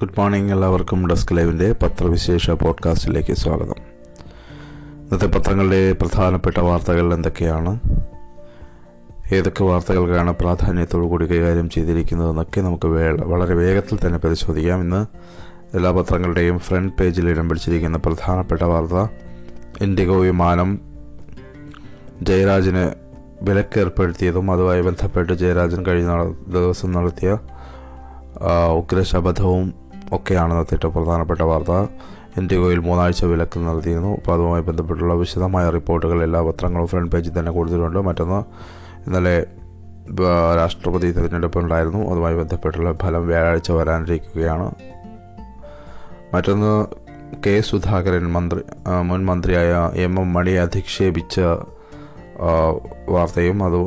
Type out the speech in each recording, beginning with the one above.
Good morning എല്ലാവർക്കും desk ലൈവിന്റെ പത്രവിശേഷ പോഡ്കാസ്റ്റിലേക്ക് സ്വാഗതം. ഇന്നത്തെ പത്രങ്ങളുടെ പ്രധാനപ്പെട്ട വാർത്തകൾ എന്തൊക്കെയാണ്? ഏതൊക്കെ വാർത്തകൾക്കാണ് പ്രാധാന്യത്തോടു കൂടി കൈകാര്യം ചെയ്തിരിക്കുന്നതെന്നൊക്കെ നമുക്ക് വളരെ വേഗത്തിൽ തന്നെ പരിശോധിക്കാം. ഇന്ന് എല്ലാ പത്രങ്ങളുടെയും ഫ്രണ്ട് പേജിൽ ഇടം പിടിച്ചിരിക്കുന്ന പ്രധാനപ്പെട്ട വാർത്ത ഇൻഡിഗോ വിമാനം ജയരാജിന് വിലക്കേർപ്പെടുത്തിയതും അതുമായി ബന്ധപ്പെട്ട് ജയരാജൻ കഴിഞ്ഞ ദിവസം നടത്തിയ ഉഗ്രശപഥവും ഒക്കെയാണ് ഇന്നത്തെ പ്രധാനപ്പെട്ട വാർത്ത. ഇൻഡിഗോയിൽ മൂന്നാഴ്ച വിലക്ക് നടത്തിയിരുന്നു അപ്പോൾ അതുമായി ബന്ധപ്പെട്ടുള്ള വിശദമായ റിപ്പോർട്ടുകൾ എല്ലാ പത്രങ്ങളും ഫ്രണ്ട് പേജിൽ തന്നെ കൊടുത്തിട്ടുണ്ട്. മറ്റൊന്ന് ഇന്നലെ രാഷ്ട്രപതി തിരഞ്ഞെടുപ്പ് ഉണ്ടായിരുന്നു. അതുമായി ബന്ധപ്പെട്ടുള്ള ഫലം വ്യാഴാഴ്ച വരാനിരിക്കുകയാണ്. മറ്റൊന്ന് കെ സുധാകരൻ മന്ത്രി മുൻ മന്ത്രിയായ എം എം മണിയെ അധിക്ഷേപിച്ച വാർത്തയും അത്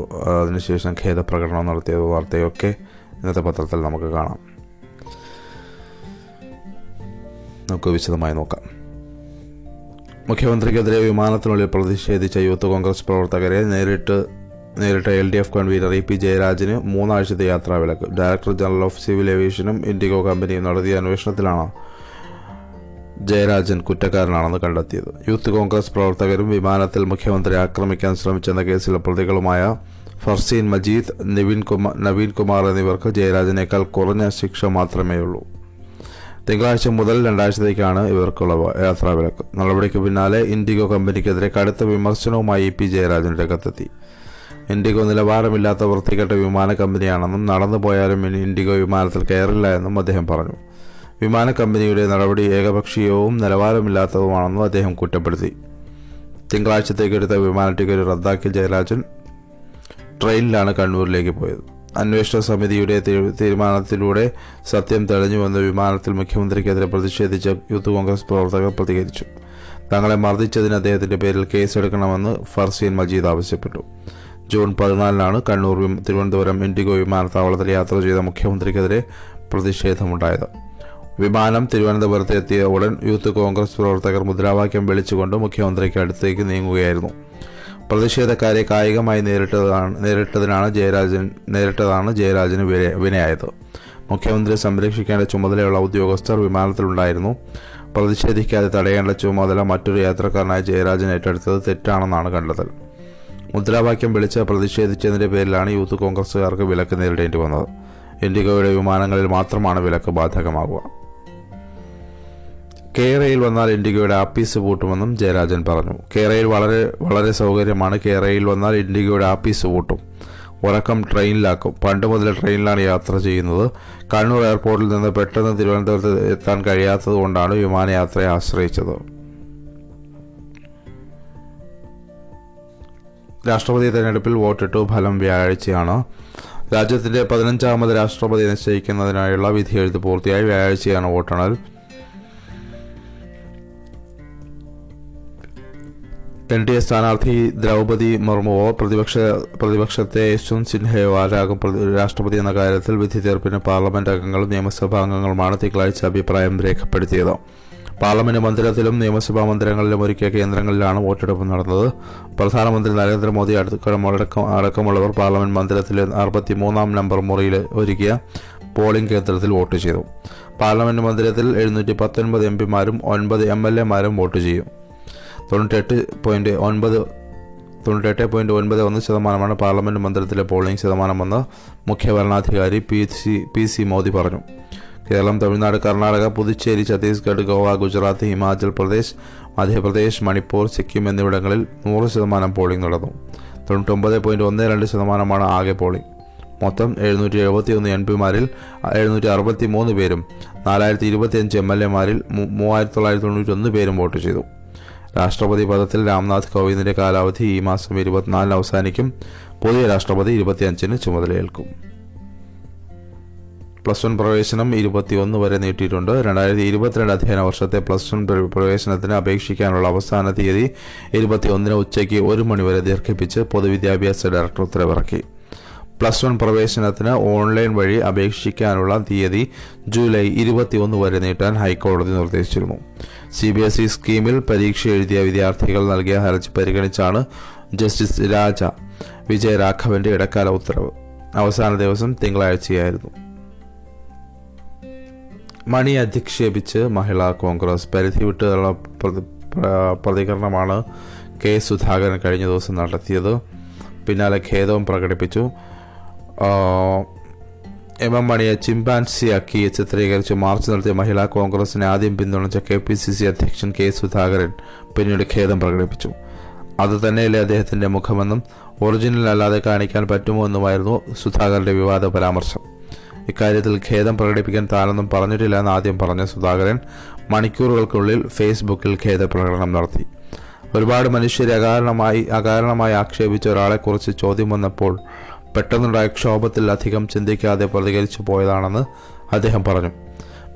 അതിനുശേഷം ഖേദപ്രകടനം നടത്തിയ വാർത്തയൊക്കെ ഇന്നത്തെ പത്രത്തിൽ നമുക്ക് കാണാം. നമുക്ക് വിശദമായി നോക്കാം. മുഖ്യമന്ത്രിക്കെതിരെ വിമാനത്തിനുള്ളിൽ പ്രതിഷേധിച്ച യൂത്ത് കോൺഗ്രസ് പ്രവർത്തകരെ നേരിട്ട് നേരിട്ട L D F convener E P ജയരാജന് മൂന്നാഴ്ചത്തെ യാത്രാ വിലക്ക് ഡയറക്ടർ ജനറൽ ഓഫ് സിവിൽ ഏവിയേഷനും ഇൻഡിഗോ കമ്പനിയും നടത്തിയ അന്വേഷണത്തിലാണ് ജയരാജൻ കുറ്റക്കാരനാണെന്ന് കണ്ടെത്തിയത്. യൂത്ത് കോൺഗ്രസ് പ്രവർത്തകരും വിമാനത്തിൽ മുഖ്യമന്ത്രി ആക്രമിക്കാൻ ശ്രമിച്ചെന്ന കേസിലെ പ്രതികളുമായ ഫർസീൻ മജീദ് നിവിൻ കുമാർ നവീൻ കുമാർ എന്നിവർക്ക് ജയരാജനേക്കാൾ കുറഞ്ഞ ശിക്ഷ മാത്രമേ ഉള്ളൂ തിങ്കളാഴ്ച മുതൽ രണ്ടാഴ്ചത്തേക്കാണ് ഇവർക്കുള്ള യാത്രാ വിലക്ക് നടപടിക്ക് പിന്നാലെ ഇൻഡിഗോ കമ്പനിക്കെതിരെ കടുത്ത വിമർശനവുമായി ഇ പി ജയരാജൻ രംഗത്തെത്തി. ഇൻഡിഗോ നിലവാരമില്ലാത്ത വൃത്തികെട്ട വിമാന കമ്പനിയാണെന്നും നടന്നു പോയാലും ഇൻഡിഗോ വിമാനത്തിൽ കയറില്ല എന്നും അദ്ദേഹം പറഞ്ഞു. വിമാന കമ്പനിയുടെ നടപടി ഏകപക്ഷീയവും നിലവാരമില്ലാത്തതുമാണെന്നും അദ്ദേഹം കുറ്റപ്പെടുത്തി. തിങ്കളാഴ്ചത്തേക്ക് എടുത്ത വിമാന ടിക്കറ്റ് റദ്ദാക്കിയ ജയരാജൻ ട്രെയിനിലാണ് കണ്ണൂരിലേക്ക് പോയത്. അന്വേഷണ സമിതിയുടെ തീരുമാനത്തിലൂടെ സത്യം തെളിഞ്ഞുവെന്ന് വിമാനത്തിൽ മുഖ്യമന്ത്രിക്കെതിരെ പ്രതിഷേധിച്ച യൂത്ത് കോൺഗ്രസ് പ്രവർത്തകർ പ്രതികരിച്ചു. തങ്ങളെ മർദ്ദിച്ചതിന് അദ്ദേഹത്തിന്റെ പേരിൽ കേസെടുക്കണമെന്ന് ഫർസീൻ മജീദ് ആവശ്യപ്പെട്ടു. ജൂൺ പതിനാലിനാണ് കണ്ണൂർ തിരുവനന്തപുരം ഇൻഡിഗോ വിമാനത്താവളത്തിൽ യാത്ര ചെയ്ത മുഖ്യമന്ത്രിക്കെതിരെ പ്രതിഷേധമുണ്ടായത്. വിമാനം തിരുവനന്തപുരത്ത് എത്തിയ ഉടൻ യൂത്ത് കോൺഗ്രസ് പ്രവർത്തകർ മുദ്രാവാക്യം വിളിച്ചുകൊണ്ട് മുഖ്യമന്ത്രിക്ക് അടുത്തേക്ക് നീങ്ങുകയായിരുന്നു. പ്രതിഷേധക്കാരെ കായികമായി നേരിട്ടതാണ് നേരിട്ടതിനാണ് ജയരാജൻ നേരിട്ടതാണ് ജയരാജന് വിനയായത്. മുഖ്യമന്ത്രി സംരക്ഷിക്കേണ്ട ചുമതലയുള്ള ഉദ്യോഗസ്ഥർ വിമാനത്തിലുണ്ടായിരുന്നു. പ്രതിഷേധിക്കാതെ തടയേണ്ട ചുമതല മറ്റൊരു യാത്രക്കാരനായ ജയരാജൻ ഏറ്റെടുത്തത് തെറ്റാണെന്നാണ് കണ്ടെത്തൽ. മുദ്രാവാക്യം വിളിച്ച് പ്രതിഷേധിച്ചതിന്റെ പേരിലാണ് യൂത്ത് കോൺഗ്രസുകാർക്ക് വിലക്ക് നേരിടേണ്ടി വന്നത്. ഇൻഡിഗോയുടെ വിമാനങ്ങളിൽ മാത്രമാണ് വിലക്ക് ബാധകമാകുക. കേരയിൽ വന്നാൽ ഇൻഡിഗോയുടെ ആപ്പീസ് പൂട്ടുമെന്നും ജയരാജൻ പറഞ്ഞു. കേരയിൽ വളരെ വളരെ സൗകര്യമാണ് കേരയിൽ വന്നാൽ ഇൻഡിഗോയുടെ ആപ്പീസ് പൂട്ടും. ഉറക്കം ട്രെയിനിലാക്കും. പണ്ട് മുതൽ ട്രെയിനിലാണ് യാത്ര ചെയ്യുന്നത്. കണ്ണൂർ എയർപോർട്ടിൽ നിന്ന് പെട്ടെന്ന് തിരുവനന്തപുരത്ത് എത്താൻ കഴിയാത്തത് കൊണ്ടാണ് വിമാനയാത്രയെ ആശ്രയിച്ചത്. രാഷ്ട്രപതി തെരഞ്ഞെടുപ്പിൽ വോട്ടിട്ടു ഫലം വ്യാഴാഴ്ചയാണ്. രാജ്യത്തിന്റെ പതിനഞ്ചാമത് രാഷ്ട്രപതി നിശ്ചയിക്കുന്നതിനായുള്ള വിധിയെഴുത്ത് പൂർത്തിയായി. വ്യാഴാഴ്ചയാണ് വോട്ടെണ്ണൽ. എൻ ഡി എ സ്ഥാനാർത്ഥി ദ്രൗപതി മുർമുവോ പ്രതിപക്ഷ പ്രതിപക്ഷത്തെ യശ്വന്ത് സിൻഹയോ ആരാകും രാഷ്ട്രപതി എന്ന കാര്യത്തിൽ വിധി തീർപ്പിന് പാർലമെന്റ് അംഗങ്ങളും നിയമസഭാ അംഗങ്ങളുമാണ് തിങ്കളാഴ്ച അഭിപ്രായം രേഖപ്പെടുത്തിയത്. പാർലമെന്റ് മന്ദിരത്തിലും നിയമസഭാ മന്ദിരങ്ങളിലും ഒരുക്കിയ കേന്ദ്രങ്ങളിലാണ് വോട്ടെടുപ്പ് നടന്നത്. പ്രധാനമന്ത്രി നരേന്ദ്രമോദി അടക്കം അടക്കമുള്ളവർ പാർലമെന്റ് മന്ദിരത്തിലെ അറുപത്തി മൂന്നാം നമ്പർ മുറിയിൽ ഒരുക്കിയ പോളിംഗ് കേന്ദ്രത്തിൽ വോട്ട് ചെയ്തു. പാർലമെന്റ് മന്ദിരത്തിൽ എഴുന്നൂറ്റി പത്തൊൻപത് എം പിമാരും ഒൻപത് എം എൽ എമാരും വോട്ട് ചെയ്യും. തൊണ്ണൂറ്റെട്ട് പോയിന്റ് ഒൻപത് തൊണ്ണൂറ്റെട്ട് പോയിന്റ് ഒൻപത് ഒന്ന് ശതമാനമാണ് പാർലമെന്റ് മന്ദിരത്തിലെ പോളിംഗ് ശതമാനമെന്ന് മുഖ്യ ഭരണാധികാരി P C P C Modi പറഞ്ഞു. കേരളം തമിഴ്നാട് കർണാടക പുതുച്ചേരി ഛത്തീസ്ഗഡ് ഗോവ ഗുജറാത്ത് ഹിമാചൽ പ്രദേശ് മധ്യപ്രദേശ് മണിപ്പൂർ സിക്കിം എന്നിവിടങ്ങളിൽ നൂറ് ശതമാനം പോളിംഗ് നടന്നു. തൊണ്ണൂറ്റൊമ്പത് പോയിന്റ് ഒന്ന് രണ്ട് ശതമാനമാണ് ആകെ പോളിംഗ് മൊത്തം എഴുന്നൂറ്റി എഴുപത്തി ഒന്ന് എം പിമാരിൽ എഴുന്നൂറ്റി അറുപത്തി മൂന്ന് പേരും നാലായിരത്തി ഇരുപത്തിയഞ്ച് എം എൽ എമാരിൽ മൂവായിരത്തി തൊള്ളായിരത്തി തൊണ്ണൂറ്റി ഒന്ന് പേരും വോട്ട് ചെയ്തു. രാഷ്ട്രപതി പദത്തിൽ രാംനാഥ് കോവിന്ദിന്റെ കാലാവധി ഈ മാസം ഇരുപത്തിനാലിന് അവസാനിക്കും. പുതിയ രാഷ്ട്രപതി ഇരുപത്തിയഞ്ചിന് ചുമതലയേൽക്കും. പ്ലസ് വൺ പ്രവേശനം ഇരുപത്തിയൊന്ന് വരെ നീട്ടിയിട്ടുണ്ട്. രണ്ടായിരത്തി ഇരുപത്തിരണ്ട് അധ്യയന വർഷത്തെ പ്ലസ് വൺ പ്രവേശനത്തിന് അപേക്ഷിക്കാനുള്ള അവസാന തീയതി ഇരുപത്തിയൊന്നിന് ഉച്ചയ്ക്ക് ഒരു മണിവരെ ദീർഘിപ്പിച്ച് പൊതുവിദ്യാഭ്യാസ ഡയറക്ടർ ഉത്തരവിറക്കി. പ്ലസ് വൺ പ്രവേശനത്തിന് ഓൺലൈൻ വഴി അപേക്ഷിക്കാനുള്ള തീയതി ജൂലൈ ഇരുപത്തിയൊന്ന് വരെ നീട്ടാൻ ഹൈക്കോടതി നിർദ്ദേശിച്ചിരുന്നു. സി ബി എസ് ഇ സ്കീമിൽ പരീക്ഷ എഴുതിയ വിദ്യാർത്ഥികൾ നൽകിയ ഹർജി പരിഗണിച്ചാണ് ജസ്റ്റിസ് രാജ വിജയരാഘവന്റെ ഇടക്കാല ഉത്തരവ്. അവസാന ദിവസം തിങ്കളാഴ്ചയായിരുന്നു. മണി അധിക്ഷേപിച്ച് മഹിളാ കോൺഗ്രസ് പരിധി വിട്ടുള്ള പ്രതി- പ്രതികരണമാണ് കെ സുധാകരൻ കഴിഞ്ഞ ദിവസം നടത്തിയത്. പിന്നാലെ ഖേദവും പ്രകടിപ്പിച്ചു. എം എം മണിയെ ചിമ്പാൻസിയാക്കി ചിത്രീകരിച്ച് മാർച്ച് നടത്തിയ മഹിളാ കോൺഗ്രസിനെ ആദ്യം പിന്തുണച്ച കെ പി സി സി അധ്യക്ഷൻ കെ സുധാകരൻ പിന്നീട് ഖേദം പ്രകടിപ്പിച്ചു. അത് തന്നെയല്ലേ അദ്ദേഹത്തിന്റെ മുഖമെന്നും ഒറിജിനൽ അല്ലാതെ കാണിക്കാൻ പറ്റുമോ എന്നുമായിരുന്നു സുധാകരന്റെ വിവാദ പരാമർശം. ഇക്കാര്യത്തിൽ ഖേദം പ്രകടിപ്പിക്കാൻ താനൊന്നും പറഞ്ഞിട്ടില്ല എന്ന് ആദ്യം പറഞ്ഞ സുധാകരൻ മണിക്കൂറുകൾക്കുള്ളിൽ ഫേസ്ബുക്കിൽ ഖേദ പ്രകടനം നടത്തി. ഒരുപാട് മനുഷ്യരെ അകാരണമായി അകാരണമായി ആക്ഷേപിച്ച ഒരാളെക്കുറിച്ച് ചോദ്യം വന്നപ്പോൾ പെട്ടെന്നുണ്ടായ ക്ഷോഭത്തിൽ അധികം ചിന്തിക്കാതെ പ്രതികരിച്ചു പോയതാണെന്ന് അദ്ദേഹം പറഞ്ഞു.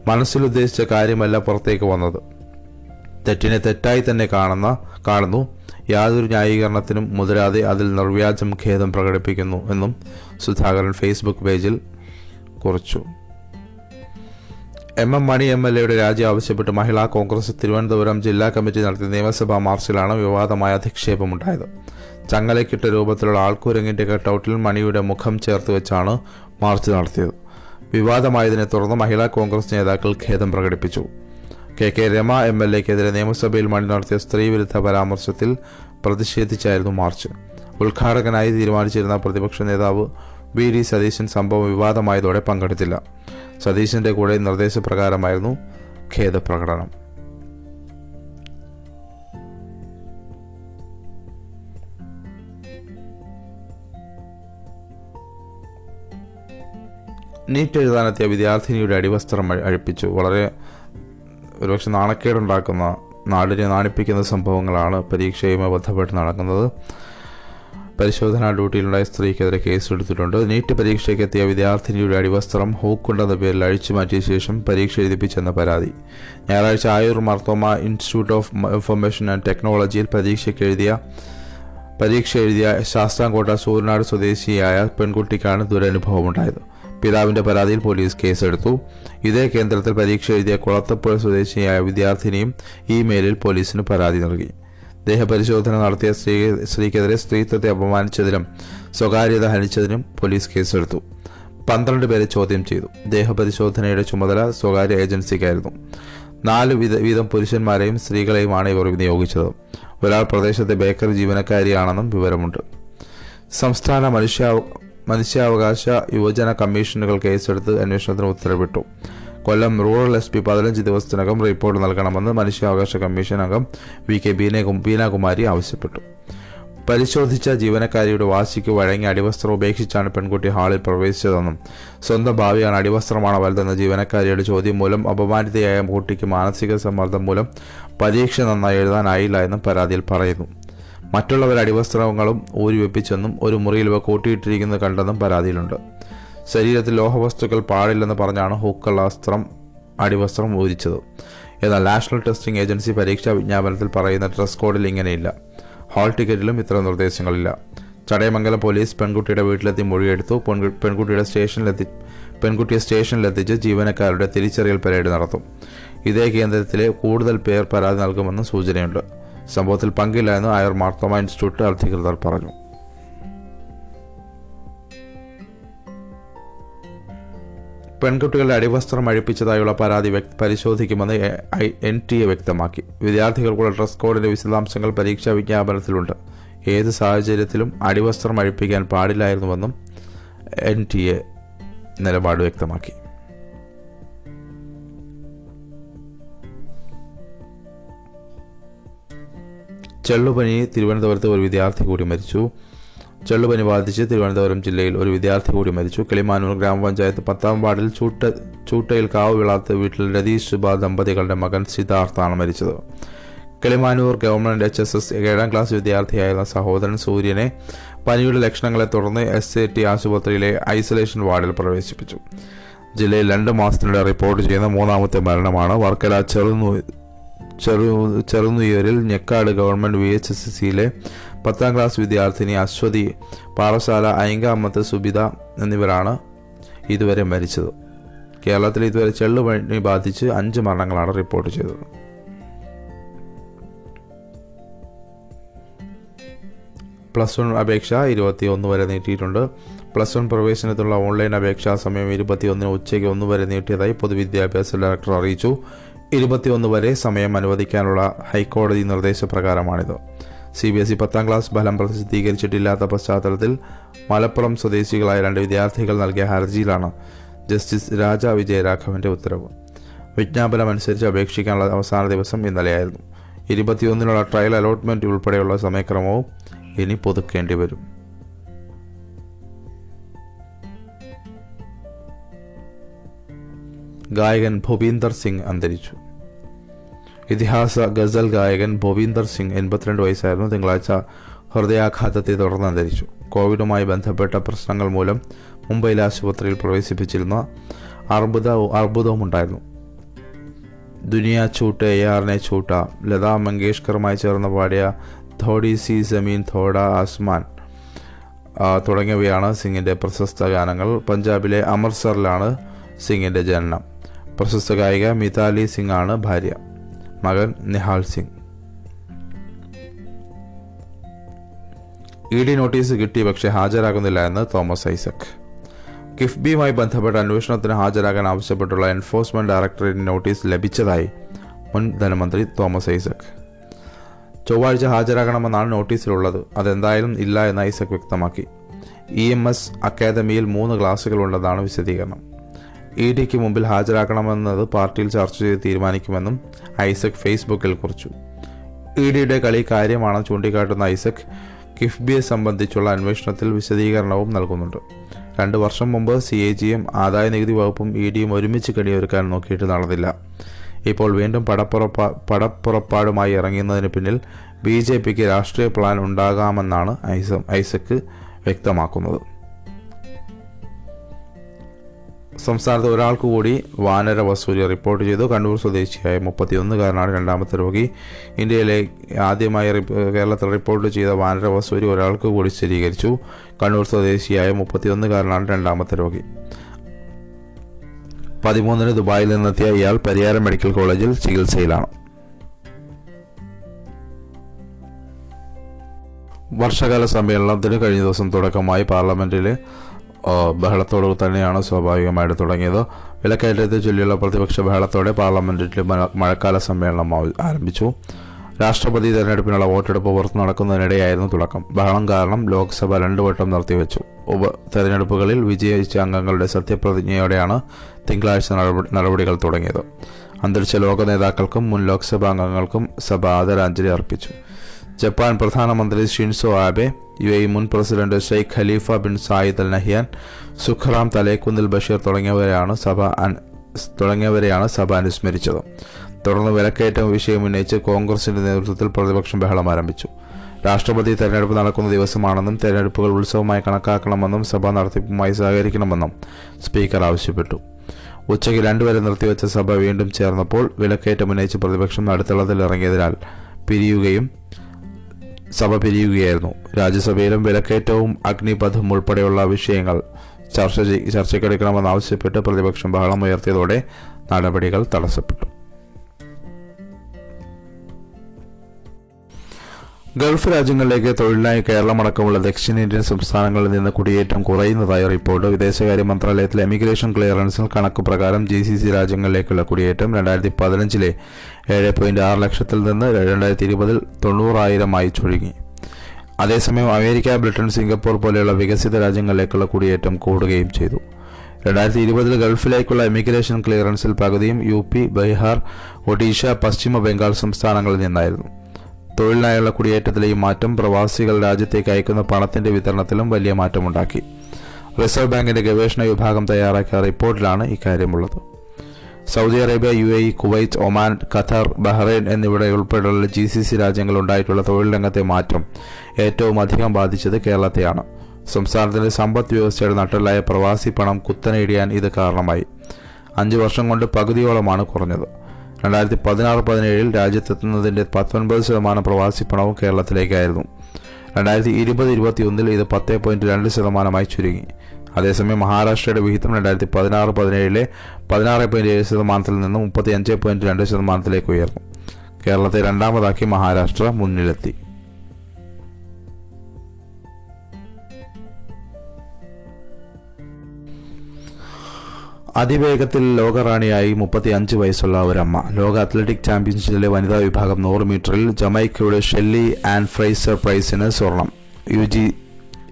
മനസ്സിൽ ഉദ്ദേശിച്ച കാര്യമല്ല പുറത്തേക്ക് വന്നത്. തെറ്റിനെ തെറ്റായി തന്നെ കാണുന്ന കാണുന്നു. യാതൊരു ന്യായീകരണത്തിനും മുതിരാതെ അതിൽ നിർവ്യാജം ഖേദം പ്രകടിപ്പിക്കുന്നു എന്നും സുധാകരൻ ഫേസ്ബുക്ക് പേജിൽ കുറിച്ചു. M M Mani M L എയുടെ രാജി ആവശ്യപ്പെട്ട് മഹിളാ കോൺഗ്രസ് തിരുവനന്തപുരം ജില്ലാ കമ്മിറ്റി നടത്തിയ നിയമസഭാ മാർച്ചിലാണ് വിവാദമായ അധിക്ഷേപമുണ്ടായത്. ചങ്ങലക്കിട്ട രൂപത്തിലുള്ള ആൾക്കൂരങ്ങിന്റെ കട്ടൗട്ടിൽ മണിയുടെ മുഖം ചേർത്ത് വെച്ചാണ് മാർച്ച് നടത്തിയത്. വിവാദമായതിനെ തുടർന്ന് മഹിളാ കോൺഗ്രസ് നേതാക്കൾ ഖേദം പ്രകടിപ്പിച്ചു. K K Rama M L എക്കെതിരെ നിയമസഭയിൽ മണി നടത്തിയ സ്ത്രീവിരുദ്ധ പരാമർശത്തിൽ പ്രതിഷേധിച്ചായിരുന്നു മാർച്ച്. ഉദ്ഘാടകനായി തീരുമാനിച്ചിരുന്ന പ്രതിപക്ഷ നേതാവ് വി ഡി സതീശൻ സംഭവം വിവാദമായതോടെ പങ്കെടുത്തില്ല. സതീശന്റെ കൂടെ നിർദ്ദേശപ്രകാരമായിരുന്നു ഖേദപ്രകടനം. നീറ്റ് എഴുതാനെത്തിയ വിദ്യാർത്ഥിനിയുടെ അടിവസ്ത്രം അഴിപ്പിച്ചു. വളരെ ഒരുപക്ഷെ നാണക്കേടുണ്ടാക്കുന്ന നാടിനെ നാണിപ്പിക്കുന്ന സംഭവങ്ങളാണ് പരീക്ഷയുമായി ബന്ധപ്പെട്ട് നടക്കുന്നത്. പരിശോധനാ ഡ്യൂട്ടിയിലുണ്ടായ സ്ത്രീക്കെതിരെ കേസെടുത്തിട്ടുണ്ട്. നീറ്റ് പരീക്ഷയ്ക്ക് എത്തിയ വിദ്യാർത്ഥിനിയുടെ അടിവസ്ത്രം ഹൂക്കുണ്ടെന്ന പേരിൽ അഴിച്ചു മാറ്റിയ ശേഷം പരീക്ഷ എഴുതിപ്പിച്ചെന്ന പരാതി. ഞായറാഴ്ച Ayur Marthoma institute of information and ടെക്നോളജിയിൽ പരീക്ഷയ്ക്ക് എഴുതിയ പരീക്ഷ എഴുതിയ ശാസ്താംകോട്ട സൂര്യനാട് സ്വദേശിയായ പെൺകുട്ടിക്കാണ് ദുരനുഭവമുണ്ടായത്. പിതാവിന്റെ പരാതിയിൽ പോലീസ് കേസെടുത്തു. ഇതേ കേന്ദ്രത്തിൽ പരീക്ഷ എഴുതിയ കുളത്തപ്പുഴ സ്വദേശിയായ വിദ്യാർത്ഥിനിയും ഇമെയിലിൽ പോലീസിന് പരാതി നൽകി. ദേഹപരിശോധന നടത്തിയ സ്ത്രീ സ്ത്രീക്കെതിരെ സ്ത്രീത്വത്തെ അപമാനിച്ചതിനും സ്വകാര്യത ഹനിച്ചതിനും പോലീസ് കേസെടുത്തു. പന്ത്രണ്ട് പേരെ ചോദ്യം ചെയ്തു. ദേഹപരിശോധനയുടെ ചുമതല സ്വകാര്യ ഏജൻസിക്കായിരുന്നു. നാല് വിധ വീതം പുരുഷന്മാരെയും സ്ത്രീകളെയുമാണ് ഇവർ വിനിയോഗിച്ചത് ഒരാൾ പ്രദേശത്തെ ബേക്കറി ജീവനക്കാരിയാണെന്നും വിവരമുണ്ട്. സംസ്ഥാന മനുഷ്യ മനുഷ്യാവകാശ യുവജന കമ്മീഷനുകൾ കേസെടുത്ത് അന്വേഷണത്തിന് ഉത്തരവിട്ടു. കൊല്ലം റൂറൽ എസ് പി പതിനഞ്ച് ദിവസത്തിനകം റിപ്പോർട്ട് നൽകണമെന്ന് മനുഷ്യാവകാശ കമ്മീഷൻ അംഗം വി കെ ബീന ബീനാകുമാരി ആവശ്യപ്പെട്ടു. പരിശോധിച്ച ജീവനക്കാരിയുടെ വാശിക്ക് വഴങ്ങി അടിവസ്ത്രം ഉപേക്ഷിച്ചാണ് പെൺകുട്ടി ഹാളിൽ പ്രവേശിച്ചതെന്നും സ്വന്തം ഭാവിയാണ് അടിവസ്ത്രമാണ് വലുതെന്ന ജീവനക്കാരിയുടെ ചോദ്യം മൂലം അപമാനിതയായ കുട്ടിക്ക് മാനസിക സമ്മർദ്ദം മൂലം പരീക്ഷ നന്നായി എഴുതാനായില്ല എന്നും പരാതിയിൽ പറയുന്നു. മറ്റുള്ളവർ അടിവസ്ത്രങ്ങളും ഊരി വെപ്പിച്ചെന്നും ഒരു മുറിയിൽ ഇവ കൂട്ടിയിട്ടിരിക്കുന്നത് കണ്ടെന്നും പരാതിയിലുണ്ട്. ശരീരത്തിൽ ലോഹവസ്തുക്കൾ പാടില്ലെന്ന് പറഞ്ഞാണ് ഹൂക്കുള്ള വസ്ത്രം അടിവസ്ത്രം ഊരിച്ചത്. എന്നാൽ നാഷണൽ ടെസ്റ്റിംഗ് ഏജൻസി പരീക്ഷാ വിജ്ഞാപനത്തിൽ പറയുന്ന ഡ്രസ് കോഡിൽ ഇങ്ങനെയില്ല. ഹാൾ ടിക്കറ്റിലും ഇത്തരം നിർദ്ദേശങ്ങളില്ല. ചടയമംഗലം പോലീസ് പെൺകുട്ടിയുടെ വീട്ടിലെത്തി മൊഴിയെടുത്തു. പെൺകു- പെൺകുട്ടിയുടെ സ്റ്റേഷനിലെത്തി പെൺകുട്ടിയെ സ്റ്റേഷനിലെത്തിച്ച് ജീവനക്കാരുടെ തിരിച്ചറിയൽ പരേഡ് നടത്തും. ഇതേ കേന്ദ്രത്തിലെ കൂടുതൽ പേർ പരാതി നൽകുമെന്ന് സൂചനയുണ്ട്. സംഭവത്തിൽ പങ്കില്ല എന്ന് ആയർ മാർത്തോമ ഇൻസ്റ്റിറ്റ്യൂട്ട് അധികൃതർ പറഞ്ഞു. പെൺകുട്ടികളുടെ അടിവസ്ത്രം അഴിപ്പിച്ചതായുള്ള പരാതി പരിശോധിക്കുമെന്ന് എൻ ടി എ വ്യക്തമാക്കി. വിദ്യാർത്ഥികൾക്കുള്ള ഡ്രസ് കോഡിന്റെ വിശദാംശങ്ങൾ പരീക്ഷാ വിജ്ഞാപനത്തിലുണ്ട്. ഏത് സാഹചര്യത്തിലും അടിവസ്ത്രം അഴിപ്പിക്കാൻ പാടില്ലായിരുന്നുവെന്നും എൻ ടി എ നിലപാട് വ്യക്തമാക്കി. ചെള്ളുപനി തിരുവനന്തപുരത്ത് ഒരു വിദ്യാർത്ഥി കൂടി മരിച്ചു. ചെള്ളുപനി ബാധിച്ച് തിരുവനന്തപുരം ജില്ലയിൽ ഒരു വിദ്യാർത്ഥി കൂടി മരിച്ചു. കിളിമാനൂർ ഗ്രാമപഞ്ചായത്ത് പത്താം വാർഡിൽ ചൂട്ട ചൂട്ടയിൽ കാവ് വിളാത്ത വീട്ടിൽ രതീഷ് സുബ ദമ്പതികളുടെ മകൻ സിദ്ധാർത്ഥാണ് മരിച്ചത്. Kilimanoor government H S S ഏഴാം ക്ലാസ് വിദ്യാർത്ഥിയായിരുന്ന സഹോദരൻ സൂര്യനെ പനിയുടെ ലക്ഷണങ്ങളെ തുടർന്ന് എസ് എ ടി ആശുപത്രിയിലെ ഐസൊലേഷൻ വാർഡിൽ പ്രവേശിപ്പിച്ചു. ജില്ലയിൽ രണ്ട് മാസത്തിനിടെ റിപ്പോർട്ട് ചെയ്യുന്ന മൂന്നാമത്തെ മരണമാണ്. വർക്കല ചെറുനൂ ചെറു ചെറുനുയരിൽ Njekkad government V H S സിയിലെ പത്താം ക്ലാസ് വിദ്യാർത്ഥിനി അശ്വതി പാറശാല അയങ്കാമത്ത് സുബിത എന്നിവരാണ് ഇതുവരെ മരിച്ചത്. കേരളത്തിൽ ഇതുവരെ ചെള്ളുപനി ബാധിച്ച് അഞ്ച് മരണങ്ങളാണ് റിപ്പോർട്ട് ചെയ്തത്. പ്ലസ് വൺ അപേക്ഷ ഇരുപത്തി ഒന്ന് വരെ നീട്ടിയിട്ടുണ്ട്. പ്ലസ് വൺ പ്രവേശനത്തിനുള്ള ഓൺലൈൻ അപേക്ഷാ സമയം ഇരുപത്തിയൊന്നിന് ഉച്ചയ്ക്ക് ഒന്ന് വരെ നീട്ടിയതായി പൊതുവിദ്യാഭ്യാസ ഡയറക്ടർ അറിയിച്ചു. ഇരുപത്തിയൊന്ന് വരെ സമയം അനുവദിക്കാനുള്ള ഹൈക്കോടതി നിർദ്ദേശപ്രകാരമാണിത്. സി ബി എസ് ഇ പത്താം ക്ലാസ് ഫലം പ്രസിദ്ധീകരിച്ചിട്ടില്ലാത്ത പശ്ചാത്തലത്തിൽ മലപ്പുറം സ്വദേശികളായ രണ്ട് വിദ്യാർത്ഥികൾ നൽകിയ ഹർജിയിലാണ് ജസ്റ്റിസ് രാജ വിജയരാഘവന്റെ ഉത്തരവ്. വിജ്ഞാപനം അനുസരിച്ച് അപേക്ഷിക്കാനുള്ള അവസാന ദിവസം ഇന്നലെയായിരുന്നു. ഇരുപത്തിയൊന്നിനുള്ള ട്രയൽ അലോട്ട്മെന്റ് ഉൾപ്പെടെയുള്ള സമയക്രമവും ഇനി പുതുക്കേണ്ടി വരും. ഗായകൻ ഭൂപീന്ദർ സിംഗ് അന്തരിച്ചു. ഇതിഹാസ ഗസൽ ഗായകൻ ഭോവീന്ദർ സിംഗ് എൺപത്തിരണ്ട് വയസ്സായിരുന്നു. തിങ്കളാഴ്ച ഹൃദയാഘാതത്തെ തുടർന്ന് അന്തരിച്ചു. കോവിഡുമായി ബന്ധപ്പെട്ട പ്രശ്നങ്ങൾ മൂലം മുംബൈയിലെ ആശുപത്രിയിൽ പ്രവേശിപ്പിച്ചിരുന്ന അർബുദ അർബുദവുമുണ്ടായിരുന്നു. ദുനിയ ചൂട്ട് എ ആറിനെ ചൂട്ട ലതാ മങ്കേഷ്കറുമായി ചേർന്ന് പാടിയ ധോഡി സി സമീൻ ധോഡ ആസ്മാൻ തുടങ്ങിയവയാണ് സിംഗിന്റെ പ്രശസ്ത ഗാനങ്ങൾ. പഞ്ചാബിലെ അമൃത്സറിലാണ് സിംഗിന്റെ ജനനം. പ്രശസ്ത ഗായിക മിതാലി സിംഗ് ആണ് ഭാര്യ. മകൻ Nihal Singh. E D notice കിട്ടി പക്ഷേ ഹാജരാകുന്നില്ല എന്ന് തോമസ് ഐസക്. കിഫ്ബിയുമായി ബന്ധപ്പെട്ട അന്വേഷണത്തിന് ഹാജരാകാൻ ആവശ്യപ്പെട്ടുള്ള എൻഫോഴ്സ്മെന്റ് ഡയറക്ടറേറ്റ് നോട്ടീസ് ലഭിച്ചതായി മുൻ ധനമന്ത്രി തോമസ് ഐസക്. ചൊവ്വാഴ്ച ഹാജരാകണമെന്നാണ് നോട്ടീസിലുള്ളത്. അതെന്തായാലും ഇല്ല എന്ന് ഐസക് വ്യക്തമാക്കി. ഇ എം എസ് അക്കാദമിയിൽ മൂന്ന് ക്ലാസുകളുണ്ടെന്നാണ് വിശദീകരണം. ഇ ഡിക്ക് മുമ്പിൽ ഹാജരാക്കണമെന്നത് പാർട്ടിയിൽ ചർച്ച ചെയ്ത് തീരുമാനിക്കുമെന്നും ഐസക് ഫേസ്ബുക്കിൽ കുറിച്ചു. ഇ ഡിയുടെ കളി കാര്യമാണെന്ന് ചൂണ്ടിക്കാട്ടുന്ന ഐസക് കിഫ്ബിയെ സംബന്ധിച്ചുള്ള അന്വേഷണത്തിൽ വിശദീകരണവും നൽകുന്നുണ്ട്. രണ്ട് വർഷം മുമ്പ് സി എ ജിയും ആദായ നികുതി വകുപ്പും ഇ ഡിയും ഒരുമിച്ച് കെണിയൊരുക്കാൻ നോക്കിയിട്ട് നടന്നില്ല. ഇപ്പോൾ വീണ്ടും പടപ്പുറപ്പ പടപ്പുറപ്പാടുമായി ഇറങ്ങുന്നതിന് പിന്നിൽ ബി ജെ പിക്ക് രാഷ്ട്രീയ പ്ലാൻ ഉണ്ടാകാമെന്നാണ് ഐസ ഐസക്ക് വ്യക്തമാക്കുന്നത്. സംസ്ഥാനത്ത് ഒരാൾക്ക് കൂടി വാനര വസൂരി റിപ്പോർട്ട് ചെയ്തു. കണ്ണൂർ സ്വദേശിയായ മുപ്പത്തിയൊന്നുകാരനാണ് രണ്ടാമത്തെ രോഗി. ഇന്ത്യയിലെ ആദ്യമായി കേരളത്തിൽ റിപ്പോർട്ട് ചെയ്ത വാനര വസൂരി ഒരാൾക്ക് കൂടി സ്ഥിരീകരിച്ചു. കണ്ണൂർ സ്വദേശിയായ മുപ്പത്തിയൊന്നുകാരനാണ് രണ്ടാമത്തെ രോഗി. പതിമൂന്നിന് ദുബായിൽ നിന്നെത്തിയ ഇയാൾ പരിയാരം മെഡിക്കൽ കോളേജിൽ ചികിത്സയിലാണ്. വർഷകാല സമ്മേളനത്തിന് കഴിഞ്ഞ ദിവസം തുടക്കമായി പാർലമെന്റിൽ ആ, ബഹളത്തോടു തന്നെയാണ് സ്വാഭാവികമായിട്ട് തുടങ്ങിയത്. വിലക്കയറ്റത്തെ ചൊല്ലിയുള്ള പ്രതിപക്ഷ ബഹളത്തോടെ പാർലമെന്റിൽ മഴക്കാല സമ്മേളനം ആരംഭിച്ചു. രാഷ്ട്രപതി തെരഞ്ഞെടുപ്പിനുള്ള വോട്ടെടുപ്പ് പുറത്തു നടക്കുന്നതിനിടെയായിരുന്നു തുടക്കം. ബഹളം കാരണം ലോക്സഭ രണ്ടു വട്ടം നിർത്തിവെച്ചു. ഉപ തെരഞ്ഞെടുപ്പുകളിൽ വിജയിച്ച അംഗങ്ങളുടെ സത്യപ്രതിജ്ഞയോടെയാണ് തിങ്കളാഴ്ച നടപടികൾ തുടങ്ങിയത്. അന്തരിച്ച ലോക നേതാക്കൾക്കും മുൻ ലോക്സഭാ അംഗങ്ങൾക്കും സഭ ആദരാഞ്ജലി അർപ്പിച്ചു. ജപ്പാൻ പ്രധാനമന്ത്രി ഷിൻസോ ആബെ യു എ മുൻ president Sheikh Khalifa bin Zayed Al Nahyan Sukhram Thalekunnil Basheer തുടങ്ങിയവരെയാണ് സഭ തുടങ്ങിയവരെയാണ് സഭ അനുസ്മരിച്ചത്. തുടർന്ന് വിലക്കയറ്റം വിഷയം ഉന്നയിച്ച് കോൺഗ്രസിന്റെ നേതൃത്വത്തിൽ പ്രതിപക്ഷം ബഹളം ആരംഭിച്ചു. രാഷ്ട്രപതി തെരഞ്ഞെടുപ്പ് നടക്കുന്ന ദിവസമാണെന്നും തെരഞ്ഞെടുപ്പുകൾ ഉത്സവമായി കണക്കാക്കണമെന്നും സഭ നടത്തിപ്പുമായി സഹകരിക്കണമെന്നും സ്പീക്കർ ആവശ്യപ്പെട്ടു. ഉച്ചയ്ക്ക് രണ്ടുവരെ നിർത്തിവെച്ച സഭ വീണ്ടും ചേർന്നപ്പോൾ വിലക്കയറ്റം ഉന്നയിച്ച് പ്രതിപക്ഷം നടുത്തളത്തിൽ ഇറങ്ങിയതിനാൽ പിരിയുകയും സഭ പിരിയുകയായിരുന്നു. രാജ്യസഭയിലും വിലക്കയറ്റവും അഗ്നിപഥം ഉൾപ്പെടെയുള്ള വിഷയങ്ങൾ ചർച്ച ചെയ്- ചർച്ചയ്ക്കെടുക്കണമെന്നാവശ്യപ്പെട്ട് പ്രതിപക്ഷം ബഹളം ഉയർത്തിയതോടെ നടപടികൾ തടസ്സപ്പെട്ടു. ഗൾഫ് രാജ്യങ്ങളിലേക്ക് തൊഴിലിനായി കേരളമടക്കമുള്ള ദക്ഷിണേന്ത്യൻ സംസ്ഥാനങ്ങളിൽ നിന്ന് കുടിയേറ്റം കുറയുന്നതായി റിപ്പോർട്ട് വിദേശകാര്യ മന്ത്രാലയത്തിലെ എമിഗ്രേഷൻ ക്ലിയറൻസിൽ കണക്ക് പ്രകാരം ജി സി സി രാജ്യങ്ങളിലേക്കുള്ള കുടിയേറ്റം രണ്ടായിരത്തി പതിനഞ്ചിലെ ഏഴ് പോയിന്റ് ആറ് ലക്ഷത്തിൽ നിന്ന് രണ്ടായിരത്തി ഇരുപതിൽ തൊണ്ണൂറായിരമായി ചുരുങ്ങി. അതേസമയം അമേരിക്ക ബ്രിട്ടൻ സിംഗപ്പൂർ പോലെയുള്ള വികസിത രാജ്യങ്ങളിലേക്കുള്ള കുടിയേറ്റം കൂടുകയും ചെയ്തു. രണ്ടായിരത്തി ഇരുപതിൽ ഗൾഫിലേക്കുള്ള എമിഗ്രേഷൻ ക്ലിയറൻസിൽ പകുതിയും യു പി ബീഹാർ ഒഡീഷ പശ്ചിമ ബംഗാൾ സംസ്ഥാനങ്ങളിൽ നിന്നായിരുന്നു. തൊഴിലിനായുള്ള കുടിയേറ്റത്തിലെ ഈ മാറ്റം പ്രവാസികൾ രാജ്യത്തേക്ക് അയക്കുന്ന പണത്തിന്റെ വിതരണത്തിലും വലിയ മാറ്റമുണ്ടാക്കി. റിസർവ് ബാങ്കിന്റെ ഗവേഷണ വിഭാഗം തയ്യാറാക്കിയ റിപ്പോർട്ടിലാണ് ഇക്കാര്യമുള്ളത്. Saudi Arabia U A Kuwait Oman Qatar Bahrain എന്നിവിടെ ഉൾപ്പെടെയുള്ള ജി സി സി രാജ്യങ്ങളുണ്ടായിട്ടുള്ള തൊഴിൽ രംഗത്തെ മാറ്റം ഏറ്റവും അധികം ബാധിച്ചത് കേരളത്തെയാണ്. സംസ്ഥാനത്തിന്റെ സമ്പദ് വ്യവസ്ഥയുടെ നട്ടലായ പ്രവാസി പണം കുത്തനേടിയാൻ ഇത് കാരണമായി. അഞ്ച് വർഷം കൊണ്ട് പകുതിയോളമാണ് കുറഞ്ഞത്. രണ്ടായിരത്തി പതിനാറ് പതിനേഴിൽ രാജ്യത്തെത്തുന്നതിന്റെ പത്തൊൻപത് ശതമാനം പ്രവാസി പണവും കേരളത്തിലേക്കായിരുന്നു. രണ്ടായിരത്തി ഇരുപത് ഇരുപത്തി ഒന്നിൽ ഇത് പത്ത് പോയിന്റ് രണ്ട് ശതമാനമായി ചുരുങ്ങി. അതേസമയം മഹാരാഷ്ട്രയുടെ വിഹിതം രണ്ടായിരത്തി പതിനാറ് പതിനേഴിലെ പതിനാറ് പോയിന്റ് ഏഴ് ശതമാനത്തിൽ നിന്ന് മുപ്പത്തി അഞ്ച് പോയിന്റ് രണ്ട് ശതമാനത്തിലേക്ക് ഉയർന്നു. കേരളത്തെ രണ്ടാമതാക്കി മഹാരാഷ്ട്ര മുന്നിലെത്തി. അതിവേഗത്തിൽ ലോകറാണിയായി മുപ്പത്തി അഞ്ച് വയസ്സുള്ള ഒരമ്മ. ലോക അത്ലറ്റിക് ചാമ്പ്യൻഷിപ്പിലെ വനിതാ വിഭാഗം നൂറ് മീറ്ററിൽ ജമൈക്കയുടെ ഷെല്ലി ആൻഡ് ഫ്രൈസർ പ്രൈസിന് സ്വർണം. യുജി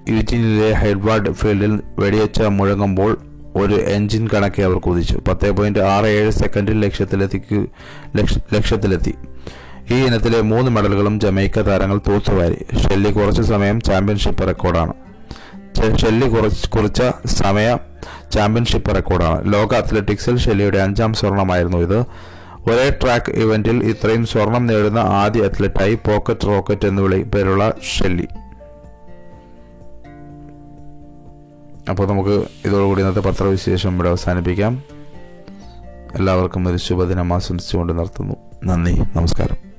യുജിനിലെ ഹെഡ്വാർഡ് ഫീൽഡിൽ വെടിവെച്ച മുഴങ്ങുമ്പോൾ ഒരു എഞ്ചിൻ കണക്കെ അവർ കുതിച്ചു. പത്ത് പോയിന്റ് ആറ് ഏഴ് സെക്കൻഡിൽ ലക്ഷ്യത്തിലെത്തിക്ക് ലക്ഷ്യത്തിലെത്തി. ഈ ഇനത്തിലെ മൂന്ന് മെഡലുകളും ജമൈക്ക താരങ്ങൾ തൂത്തുവാരി ഷെല്ലി കുറച്ച് സമയം ചാമ്പ്യൻഷിപ്പ് റെക്കോർഡാണ്. ഷെല്ലി കുറച്ച് കുറിച്ച സമയ ചാമ്പ്യൻഷിപ്പ് റെക്കോർഡാണ് ലോക അത്ലറ്റിക്സിൽ ഷെലിയുടെ അഞ്ചാം സ്വർണമായിരുന്നു ഇത്. ഒരേ ട്രാക്ക് ഇവന്റിൽ ഇത്രയും സ്വർണം നേടുന്ന ആദ്യ അത്ലറ്റായി പോക്കറ്റ് റോക്കറ്റ് എന്ന് വിളി പേരുള്ള ഷെല്ലി. അപ്പോൾ നമുക്ക് ഇതോടുകൂടി ഇന്നത്തെ പത്രവിശേഷം ഇവിടെ അവസാനിപ്പിക്കാം. എല്ലാവർക്കും ഒരു ശുഭദിനം ആശംസിച്ചുകൊണ്ട് നിർത്തുന്നു. നന്ദി. നമസ്കാരം.